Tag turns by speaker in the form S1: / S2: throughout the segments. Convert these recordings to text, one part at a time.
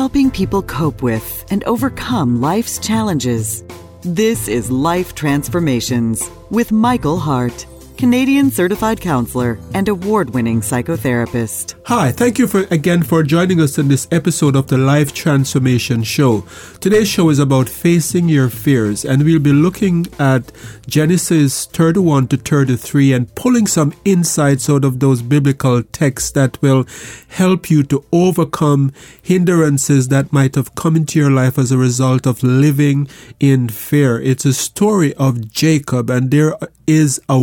S1: helping people cope with and overcome life's challenges. This is Life Transformations with Michael Hart. Canadian certified counselor and award winning psychotherapist.
S2: Hi, thank you for again for joining us in this episode of the Life Transformation Show. Today's show is about facing your fears, and we'll be looking at Genesis 31 to 33 and pulling some insights out of those biblical texts that will help you to overcome hindrances that might have come into your life as a result of living in fear. It's a story of Jacob, and there is a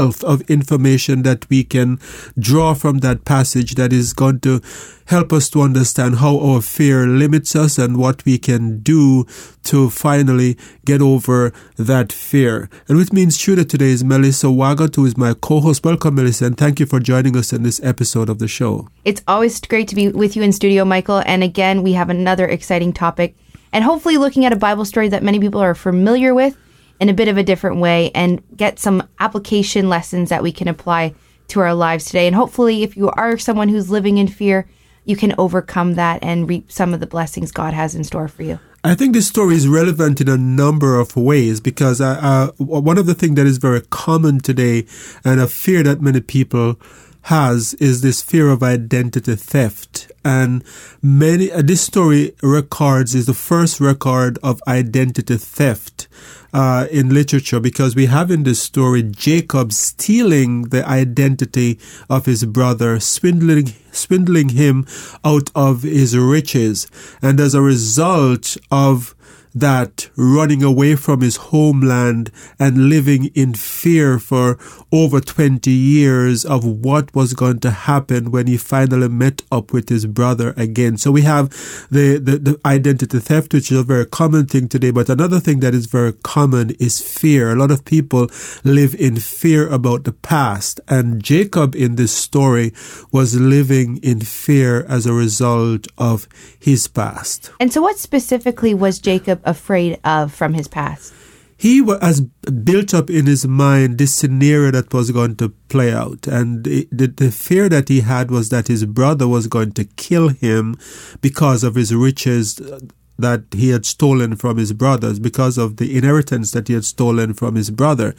S2: wealth of information that we can draw from that passage that is going to help us to understand how our fear limits us and what we can do to finally get over that fear. And with me in studio today is Melissa Wagat, who is my co-host. Welcome, Melissa, and thank you for joining us in this episode of the show.
S3: It's always great to be with you in studio, Michael. And again, we have another exciting topic and hopefully looking at a Bible story that many people are familiar with in a bit of a different way and get some application lessons that we can apply to our lives today. And hopefully, if you are someone who's living in fear, you can overcome that and reap some of the blessings God has in store for you.
S2: I think this story is relevant in a number of ways because uh, uh, one of the things that is very common today and a fear that many people has is this fear of identity theft. And many, uh, this story records is the first record of identity theft uh, in literature because we have in this story Jacob stealing the identity of his brother, swindling swindling him out of his riches, and as a result of that running away from his homeland and living in fear for over 20 years of what was going to happen when he finally met up with his brother again. So we have the, the, the identity theft, which is a very common thing today. But another thing that is very common is fear. A lot of people live in fear about the past. And Jacob in this story was living in fear as a result of his past.
S3: And so what specifically was Jacob afraid of from his past?
S2: He has built up in his mind this scenario that was going to play out. And the, the fear that he had was that his brother was going to kill him because of his riches that he had stolen from his brothers because of the inheritance that he had stolen from his brother.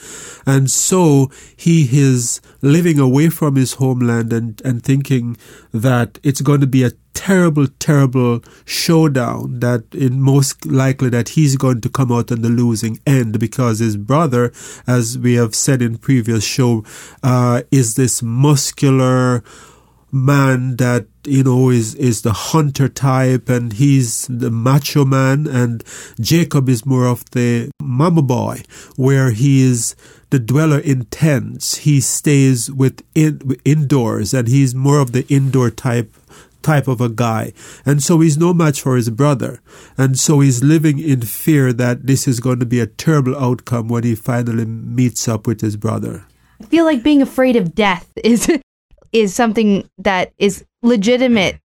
S2: And so he is living away from his homeland and, and thinking that it's going to be a terrible, terrible showdown that in most likely that he's going to come out on the losing end because his brother, as we have said in previous show, uh, is this muscular, man that you know is is the hunter type and he's the macho man and Jacob is more of the mama boy where he is the dweller in tents he stays with in, indoors and he's more of the indoor type type of a guy. And so he's no match for his brother. And so he's living in fear that this is going to be a terrible outcome when he finally meets up with his brother.
S3: I feel like being afraid of death is is something that is legitimate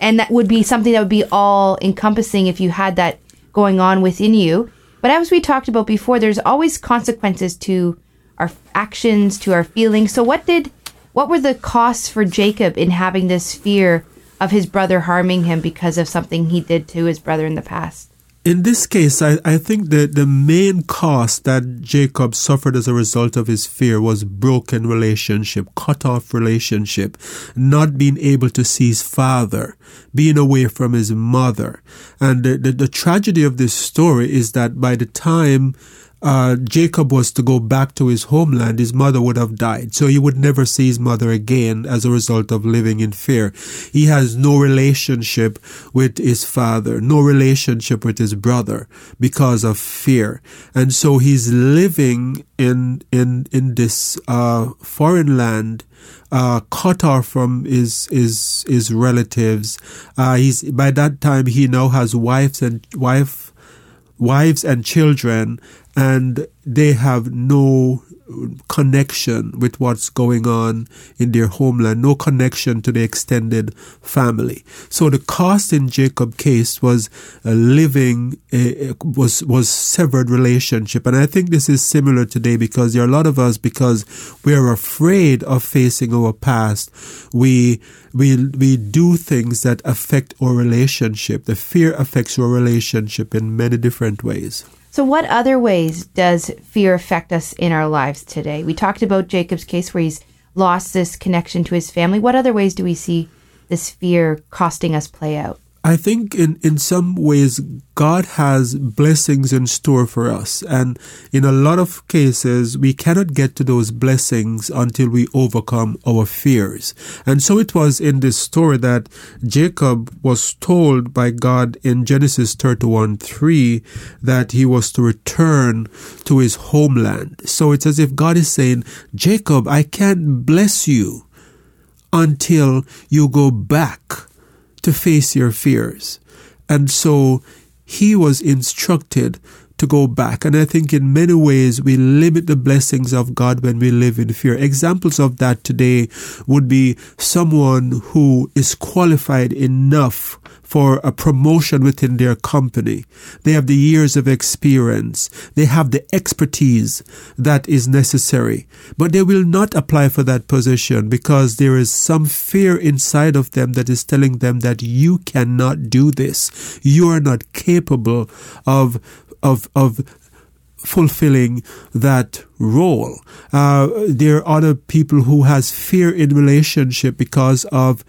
S3: and that would be something that would be all encompassing if you had that going on within you. But as we talked about before, there's always consequences to our actions, to our feelings. So what did what were the costs for Jacob in having this fear of his brother harming him because of something he did to his brother in the past?
S2: In this case, I, I think the, the main cost that Jacob suffered as a result of his fear was broken relationship, cut off relationship, not being able to see his father, being away from his mother. And the, the, the tragedy of this story is that by the time uh, Jacob was to go back to his homeland, his mother would have died. So he would never see his mother again as a result of living in fear. He has no relationship with his father, no relationship with his brother because of fear. And so he's living in, in, in this, uh, foreign land, uh, cut off from his his his relatives. Uh, he's by that time he now has wives and wife wives and children, and they have no connection with what's going on in their homeland, no connection to the extended family. So the cost in Jacob case was a living uh, was was severed relationship, and I think this is similar today because there are a lot of us because we are afraid of facing our past. We we we do things that affect our relationship. The fear affects our relationship in many different ways.
S3: So, what other ways does fear affect us in our lives today? We talked about Jacob's case where he's lost this connection to his family. What other ways do we see this fear costing us play out?
S2: I think in, in some ways, God has blessings in store for us. And in a lot of cases, we cannot get to those blessings until we overcome our fears. And so it was in this story that Jacob was told by God in Genesis 31 3 that he was to return to his homeland. So it's as if God is saying, Jacob, I can't bless you until you go back to face your fears. And so he was instructed to go back. And I think in many ways we limit the blessings of God when we live in fear. Examples of that today would be someone who is qualified enough for a promotion within their company. They have the years of experience. They have the expertise that is necessary. But they will not apply for that position because there is some fear inside of them that is telling them that you cannot do this. You are not capable of, of, of fulfilling that role. Uh, there are other people who has fear in relationship because of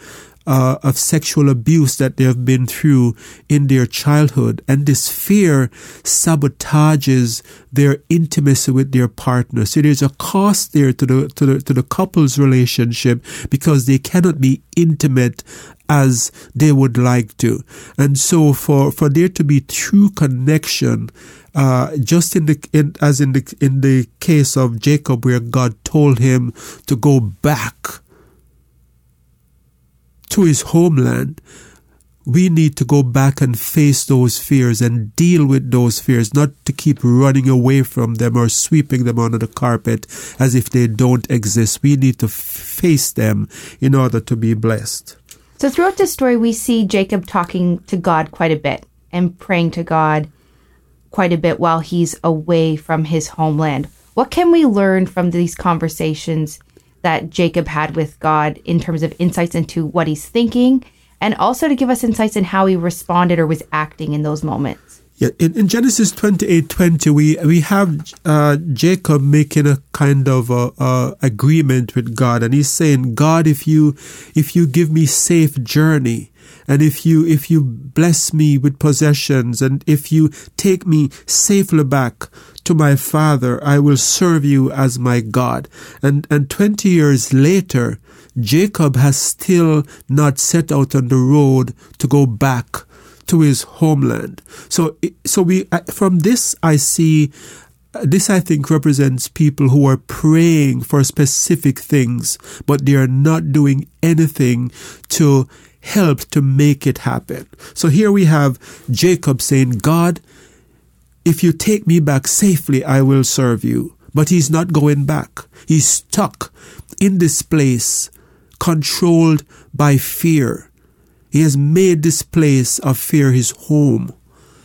S2: uh, of sexual abuse that they have been through in their childhood. And this fear sabotages their intimacy with their partner. So there's a cost there to the, to the, to the couple's relationship because they cannot be intimate as they would like to. And so for, for there to be true connection, uh, just in the in, as in the in the case of Jacob, where God told him to go back to his homeland, we need to go back and face those fears and deal with those fears, not to keep running away from them or sweeping them under the carpet as if they don't exist. We need to face them in order to be blessed.
S3: So, throughout this story, we see Jacob talking to God quite a bit and praying to God quite a bit while he's away from his homeland. What can we learn from these conversations that Jacob had with God in terms of insights into what he's thinking and also to give us insights in how he responded or was acting in those moments.
S2: Yeah, in, in Genesis 28 20, we, we have uh, Jacob making a kind of a, a agreement with God, and he's saying, God, if you if you give me safe journey, and if you if you bless me with possessions and if you take me safely back to my father i will serve you as my god. And and 20 years later jacob has still not set out on the road to go back to his homeland. So so we from this i see this I think represents people who are praying for specific things, but they are not doing anything to help to make it happen. So here we have Jacob saying, God, if you take me back safely, I will serve you. But he's not going back. He's stuck in this place, controlled by fear. He has made this place of fear his home.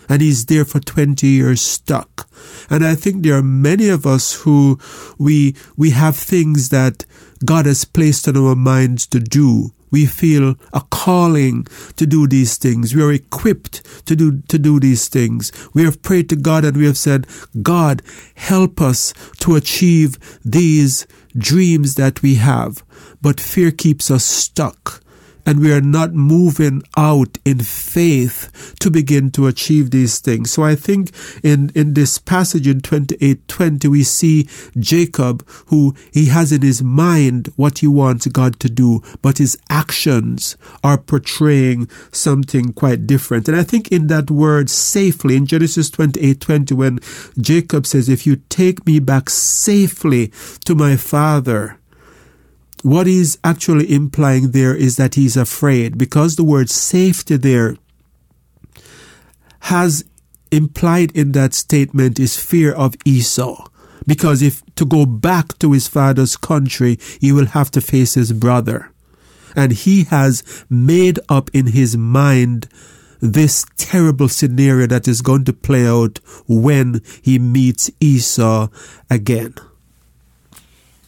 S2: And he's there for 20 years stuck. And I think there are many of us who we, we have things that God has placed on our minds to do we feel a calling to do these things. We are equipped to do, to do these things. We have prayed to God and we have said, God, help us to achieve these dreams that we have. But fear keeps us stuck and we are not moving out in faith to begin to achieve these things. So I think in, in this passage in 28:20 we see Jacob who he has in his mind what he wants God to do, but his actions are portraying something quite different. And I think in that word safely in Genesis 28:20 when Jacob says if you take me back safely to my father what he's actually implying there is that he's afraid because the word safety there has implied in that statement is fear of Esau Because if to go back to his father's country, he will have to face his brother. And he has made up in his mind this terrible scenario that is going to play out when he meets Esau again.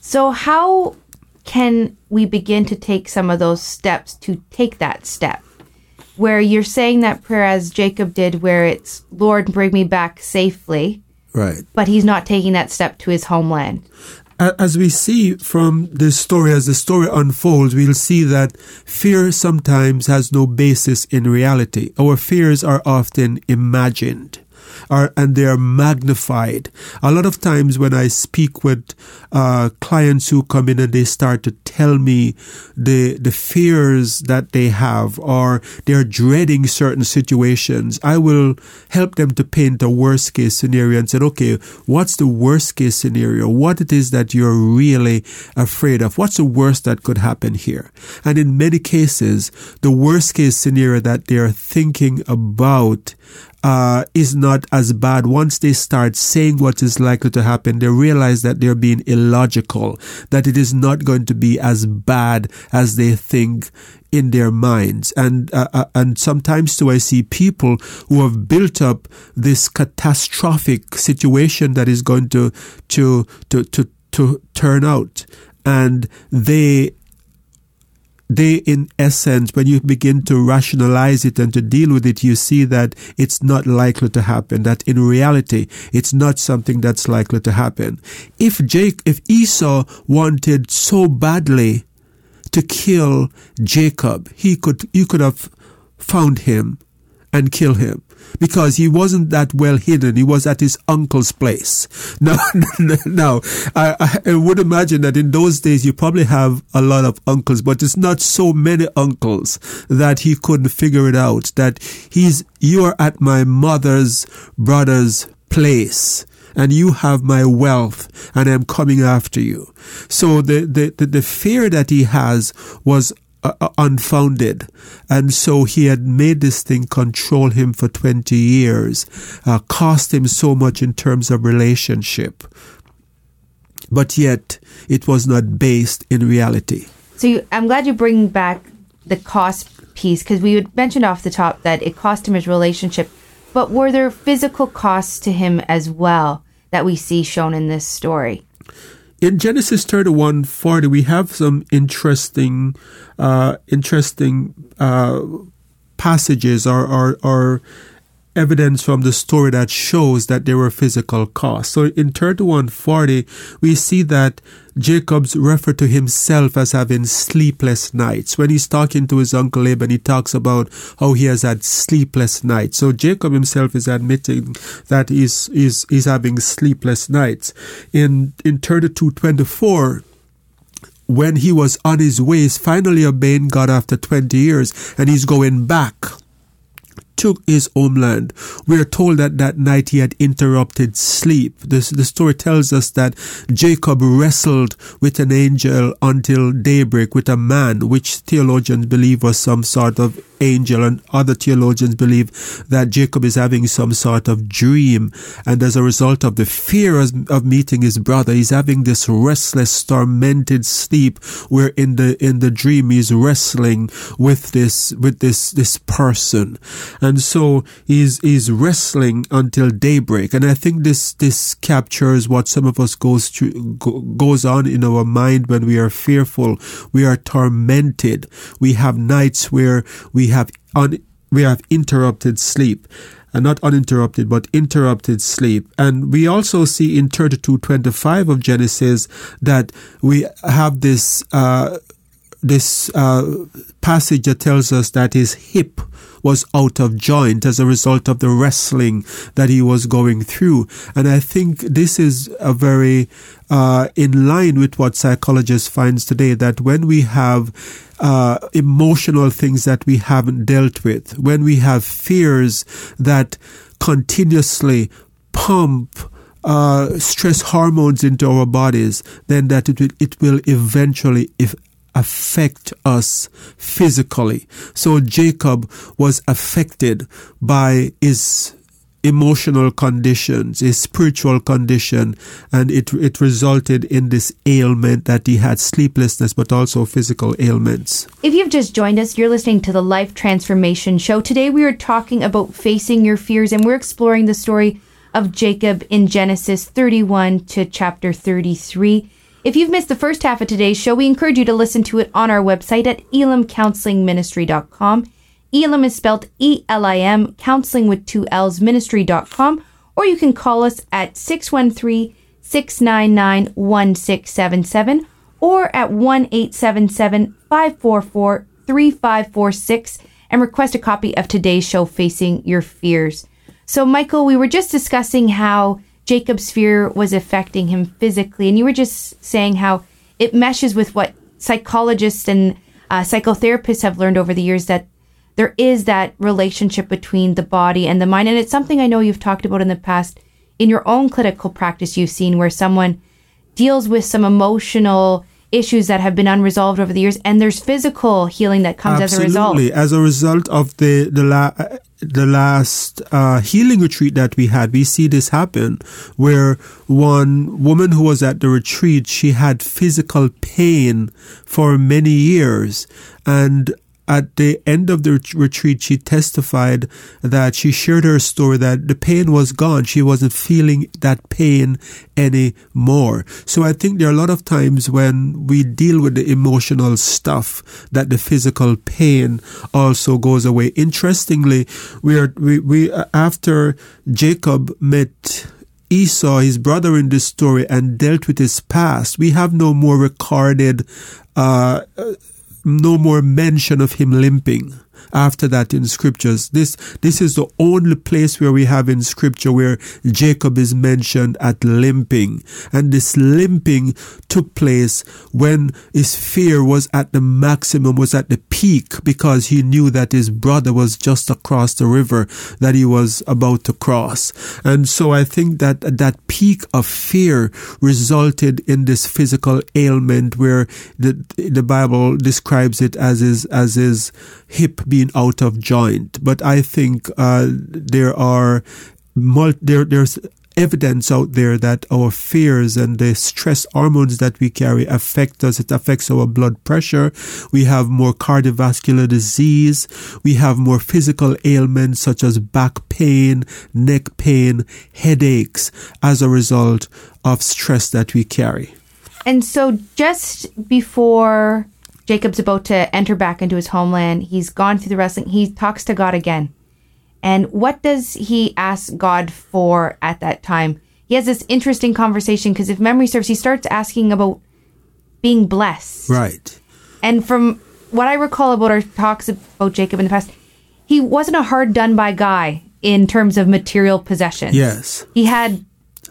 S3: So, how can we begin to take some of those steps to take that step? Where you're saying that prayer as Jacob did, where it's, Lord, bring me back safely.
S2: Right.
S3: But he's not taking that step to his homeland.
S2: As we see from the story, as the story unfolds, we'll see that fear sometimes has no basis in reality. Our fears are often imagined are and they are magnified. A lot of times when I speak with uh, clients who come in and they start to tell me the the fears that they have or they're dreading certain situations, I will help them to paint a worst case scenario and say, okay, what's the worst case scenario? What it is that you're really afraid of? What's the worst that could happen here? And in many cases, the worst case scenario that they're thinking about uh, is not as bad. Once they start saying what is likely to happen, they realize that they're being illogical, that it is not going to be as bad as they think in their minds. And, uh, uh, and sometimes too, I see people who have built up this catastrophic situation that is going to, to, to, to, to turn out. And they they, in essence, when you begin to rationalize it and to deal with it, you see that it's not likely to happen, that in reality, it's not something that's likely to happen. If Jake, if Esau wanted so badly to kill Jacob, he could, you could have found him and kill him because he wasn't that well hidden. He was at his uncle's place. Now, now I, I, would imagine that in those days you probably have a lot of uncles, but it's not so many uncles that he couldn't figure it out. That he's you are at my mother's brother's place and you have my wealth and I'm coming after you. So the, the, the, the fear that he has was uh, uh, unfounded. And so he had made this thing control him for 20 years, uh, cost him so much in terms of relationship. But yet, it was not based in reality.
S3: So you, I'm glad you bring back the cost piece because we had mentioned off the top that it cost him his relationship. But were there physical costs to him as well that we see shown in this story?
S2: In Genesis 31 40, we have some interesting, uh, interesting uh, passages or, or, or evidence from the story that shows that there were physical costs. So in 3140, we see that Jacob's refer to himself as having sleepless nights. When he's talking to his uncle Laban, he talks about how he has had sleepless nights. So Jacob himself is admitting that he's, he's, he's having sleepless nights. In, in 3224, when he was on his way, he's finally obeying God after 20 years, and he's going back to his homeland. We are told that that night he had interrupted sleep. This, the story tells us that Jacob wrestled with an angel until daybreak with a man, which theologians believe was some sort of angel and other theologians believe that Jacob is having some sort of dream and as a result of the fear of meeting his brother he's having this restless tormented sleep where in the in the dream he's wrestling with this with this this person and so he's he's wrestling until daybreak. And I think this this captures what some of us goes through go, goes on in our mind when we are fearful. We are tormented. We have nights where we have un, we have interrupted sleep. And not uninterrupted but interrupted sleep. And we also see in 32:25 of Genesis that we have this uh, this uh, passage tells us that his hip was out of joint as a result of the wrestling that he was going through. And I think this is a very uh, in line with what psychologists finds today that when we have uh, emotional things that we haven't dealt with, when we have fears that continuously pump uh, stress hormones into our bodies, then that it will, it will eventually if affect us physically. So Jacob was affected by his emotional conditions, his spiritual condition, and it it resulted in this ailment that he had sleeplessness, but also physical ailments.
S3: If you've just joined us, you're listening to the Life Transformation Show. Today we are talking about facing your fears, and we're exploring the story of Jacob in Genesis 31 to chapter 33. If you've missed the first half of today's show, we encourage you to listen to it on our website at elimcounselingministry.com. Elim is spelled E L I M, counseling with two L's, ministry.com, or you can call us at 613 699 1677 or at 1 877 544 3546 and request a copy of today's show, Facing Your Fears. So, Michael, we were just discussing how Jacob's fear was affecting him physically, and you were just saying how it meshes with what psychologists and uh, psychotherapists have learned over the years that there is that relationship between the body and the mind. And it's something I know you've talked about in the past in your own clinical practice, you've seen where someone deals with some emotional issues that have been unresolved over the years, and there's physical healing that comes
S2: Absolutely.
S3: as a result.
S2: As a result of the the la- the last uh, healing retreat that we had, we see this happen where one woman who was at the retreat, she had physical pain for many years, and at the end of the retreat, she testified that she shared her story that the pain was gone. She wasn't feeling that pain anymore. So I think there are a lot of times when we deal with the emotional stuff that the physical pain also goes away. Interestingly, we are, we, we, after Jacob met Esau, his brother in this story, and dealt with his past, we have no more recorded, uh, no more mention of him limping after that in scriptures. This, this is the only place where we have in scripture where Jacob is mentioned at limping. And this limping took place when his fear was at the maximum, was at the peak because he knew that his brother was just across the river that he was about to cross. And so I think that that peak of fear resulted in this physical ailment where the, the Bible describes it as his, as his hip being out of joint. But I think uh, there are mul- there there's evidence out there that our fears and the stress hormones that we carry affect us. It affects our blood pressure. We have more cardiovascular disease. We have more physical ailments such as back pain, neck pain, headaches as a result of stress that we carry.
S3: And so just before Jacob's about to enter back into his homeland. He's gone through the wrestling. He talks to God again. And what does he ask God for at that time? He has this interesting conversation because if memory serves, he starts asking about being blessed.
S2: Right.
S3: And from what I recall about our talks about Jacob in the past, he wasn't a hard done by guy in terms of material possessions.
S2: Yes.
S3: He had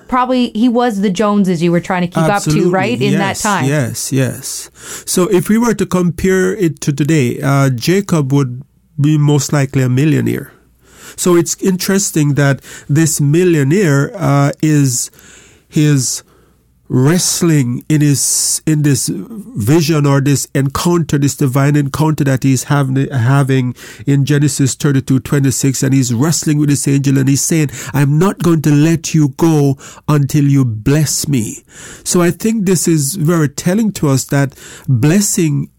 S3: probably he was the Joneses you were trying to keep
S2: Absolutely.
S3: up to, right? In
S2: yes,
S3: that time.
S2: Yes, yes. So if we were to compare it to today, uh, Jacob would be most likely a millionaire. So it's interesting that this millionaire uh, is his wrestling in his in this vision or this encounter this divine encounter that he's having having in Genesis 32 26 and he's wrestling with this angel and he's saying I'm not going to let you go until you bless me so I think this is very telling to us that blessing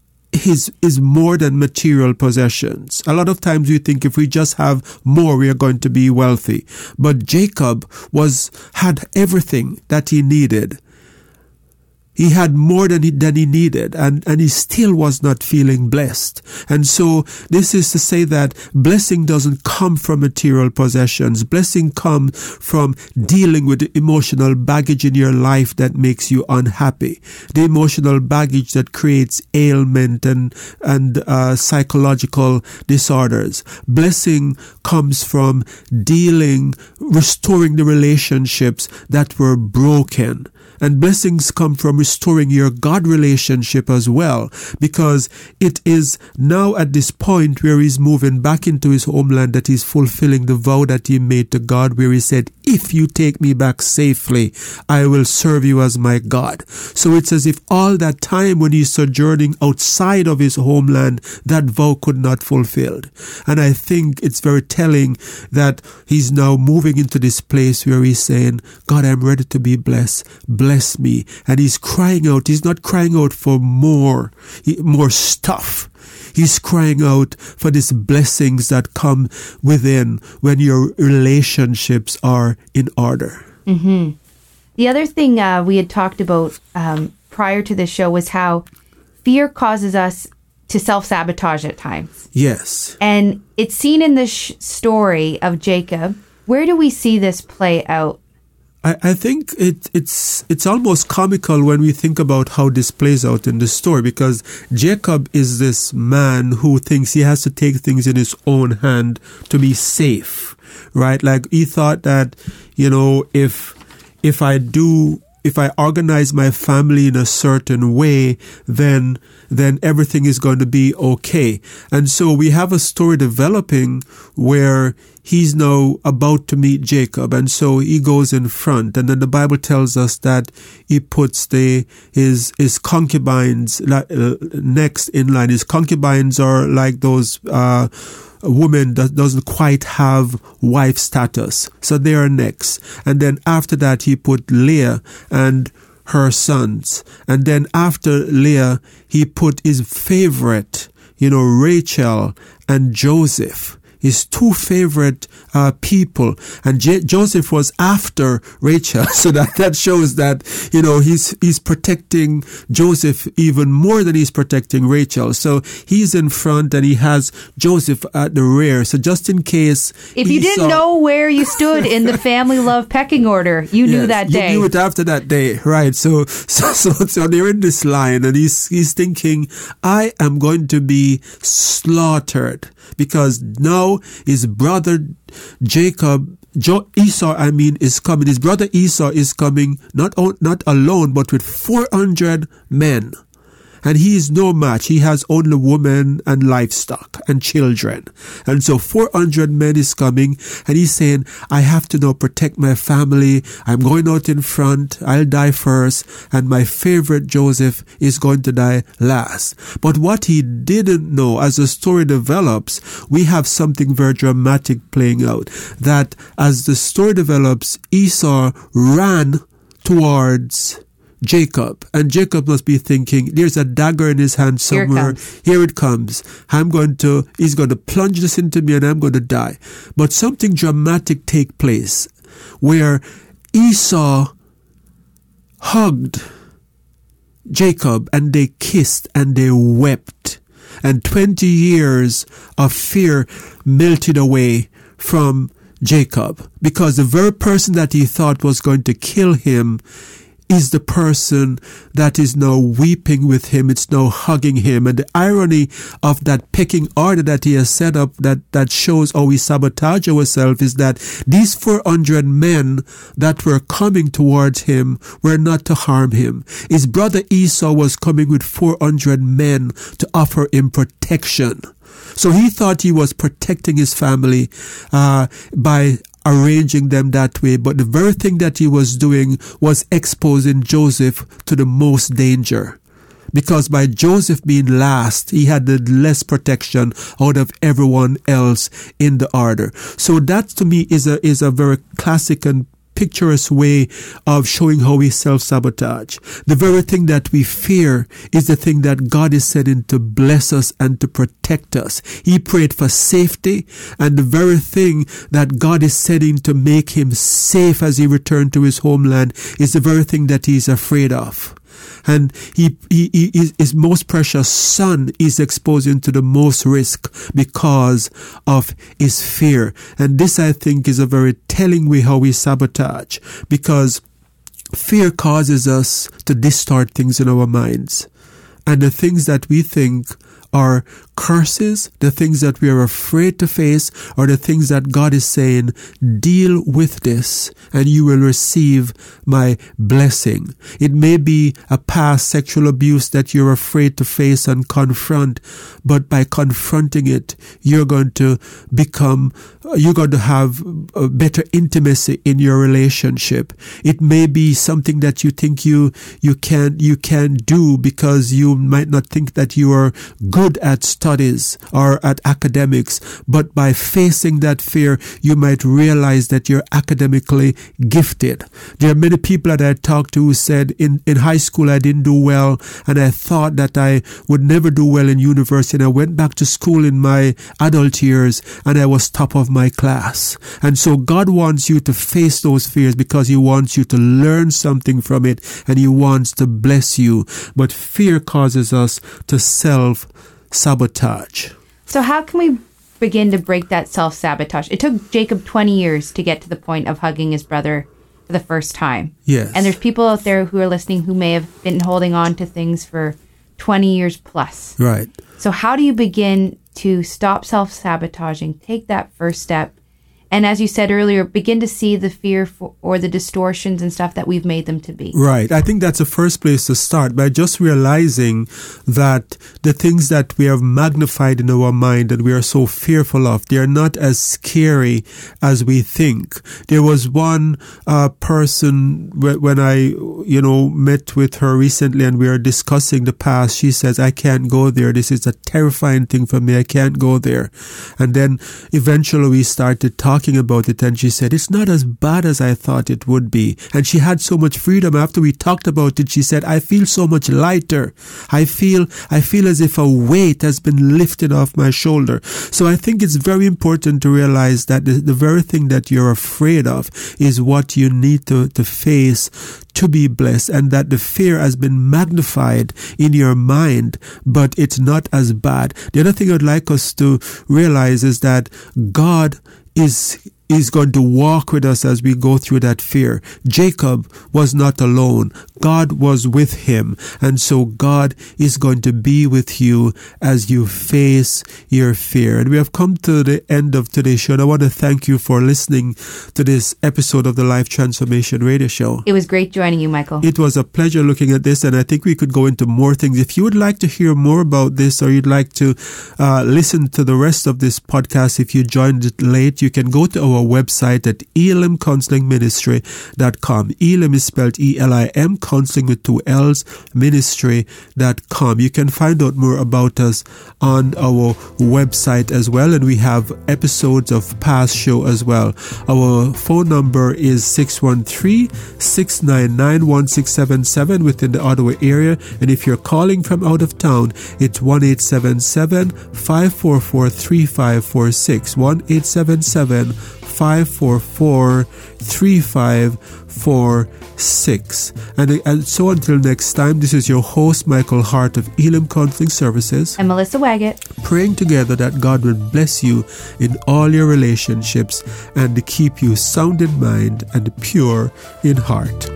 S2: is is more than material possessions. A lot of times we think if we just have more, we are going to be wealthy. But Jacob was had everything that he needed. He had more than he, than he needed and, and he still was not feeling blessed. And so this is to say that blessing doesn't come from material possessions. Blessing comes from dealing with the emotional baggage in your life that makes you unhappy. The emotional baggage that creates ailment and, and uh, psychological disorders. Blessing comes from dealing, restoring the relationships that were broken. And blessings come from restoring your God relationship as well, because it is now at this point where he's moving back into his homeland that he's fulfilling the vow that he made to God, where he said, If you take me back safely, I will serve you as my God. So it's as if all that time when he's sojourning outside of his homeland, that vow could not fulfilled. And I think it's very telling that he's now moving into this place where he's saying, God, I'm ready to be blessed. Bless me. And he's crying out. He's not crying out for more, more stuff. He's crying out for these blessings that come within when your relationships are in order.
S3: Mm-hmm. The other thing uh, we had talked about um, prior to this show was how fear causes us to self sabotage at times.
S2: Yes.
S3: And it's seen in the sh- story of Jacob. Where do we see this play out?
S2: I, I think it, it's it's almost comical when we think about how this plays out in the story because Jacob is this man who thinks he has to take things in his own hand to be safe, right? Like he thought that, you know, if if I do if I organize my family in a certain way, then then everything is going to be okay. And so we have a story developing where he's now about to meet Jacob, and so he goes in front, and then the Bible tells us that he puts the his his concubines uh, next in line. His concubines are like those. Uh, woman that doesn't quite have wife status. So they are next. And then after that, he put Leah and her sons. And then after Leah, he put his favorite, you know, Rachel and Joseph his two favorite uh, people. And J- Joseph was after Rachel. So that, that shows that, you know, he's, he's protecting Joseph even more than he's protecting Rachel. So he's in front and he has Joseph at the rear. So just in case.
S3: If you didn't know where you stood in the family love pecking order, you yes, knew that day.
S2: You knew it after that day, right? So, so, so, so they're in this line and he's, he's thinking, I am going to be slaughtered because now his brother Jacob, Esau, I mean, is coming. His brother Esau is coming not, not alone, but with 400 men and he is no match. He has only women and livestock and children. And so 400 men is coming and he's saying, I have to now protect my family. I'm going out in front. I'll die first. And my favorite Joseph is going to die last. But what he didn't know as the story develops, we have something very dramatic playing out. That as the story develops, Esau ran towards Jacob. And Jacob must be thinking, there's a dagger in his hand somewhere. Here, Here, it comes. I'm going to, he's going to plunge this into me and I'm going to die. But something dramatic take place where Esau hugged Jacob and they kissed and they wept. And 20 years of fear melted away from Jacob because the very person that he thought was going to kill him is the person that is now weeping with him. It's now hugging him. And the irony of that pecking order that he has set up that, that shows how we sabotage ourselves is that these 400 men that were coming towards him were not to harm him. His brother Esau was coming with 400 men to offer him protection. So he thought he was protecting his family uh, by arranging them that way, but the very thing that he was doing was exposing Joseph to the most danger. Because by Joseph being last, he had the less protection out of everyone else in the order. So that to me is a, is a very classic and picturesque way of showing how we self-sabotage. The very thing that we fear is the thing that God is sending to bless us and to protect us. He prayed for safety and the very thing that God is sending to make him safe as he returned to his homeland is the very thing that he is afraid of and he, he, he, his most precious son is exposed into the most risk because of his fear. And this, I think, is a very telling way how we sabotage because fear causes us to distort things in our minds. And the things that we think are curses, the things that we are afraid to face, or the things that God is saying, deal with this and you will receive my blessing. It may be a past sexual abuse that you're afraid to face and confront, but by confronting it, you're going to become, you're going to have a better intimacy in your relationship. It may be something that you think you, you can, you can do because you might not think that you are good at studies or at academics, but by facing that fear, you might realize that you're academically gifted. There are many people that I talked to who said in, in high school I didn't do well and I thought that I would never do well in university and I went back to school in my adult years and I was top of my class. And so God wants you to face those fears because he wants you to learn something from it and he wants to bless you. But fear causes us to self sabotage.
S3: So how can we begin to break that self sabotage? It took Jacob 20 years to get to the point of hugging his brother for the first time.
S2: Yes.
S3: And there's people out there who are listening who may have been holding on to things for 20 years plus.
S2: Right.
S3: So how do you begin to stop self sabotaging, take that first step, and as you said earlier, begin to see the fear for, or the distortions and stuff that we've made them to be.
S2: Right. I think that's the first place to start by just realizing that the things that we have magnified in our mind that we are so fearful of, they are not as scary as we think. There was one uh, person when I, you know, met with her recently and we were discussing the past. She says, I can't go there. This is a terrifying thing for me. I can't go there. And then eventually we started talking talking about it and she said, It's not as bad as I thought it would be. And she had so much freedom after we talked about it. She said, I feel so much lighter. I feel, I feel as if a weight has been lifted off my shoulder. So I think it's very important to realize that the, the very thing that you're afraid of is what you need to, to face to be blessed and that the fear has been magnified in your mind, but it's not as bad. The other thing I'd like us to realize is that God is is going to walk with us as we go through that fear. Jacob was not alone. God was with him. And so God is going to be with you as you face your fear. And we have come to the end of today's show. And I want to thank you for listening to this episode of the Life Transformation Radio Show.
S3: It was great joining you, Michael.
S2: It was a pleasure looking at this. And I think we could go into more things. If you would like to hear more about this or you'd like to uh, listen to the rest of this podcast, if you joined it late, you can go to our website at elimcounselingministry.com. Elim is spelled E-L-I-M, counseling with two L's, ministry.com. You can find out more about us on our website as well, and we have episodes of past show as well. Our phone number is 613-699-1677 within the Ottawa area, and if you're calling from out of town, it's 1-877-544-3546, 1-877 544 3546. And, and so until next time, this is your host, Michael Hart of Elim Counseling Services.
S3: And Melissa Waggett.
S2: Praying together that God will bless you in all your relationships and keep you sound in mind and pure in heart.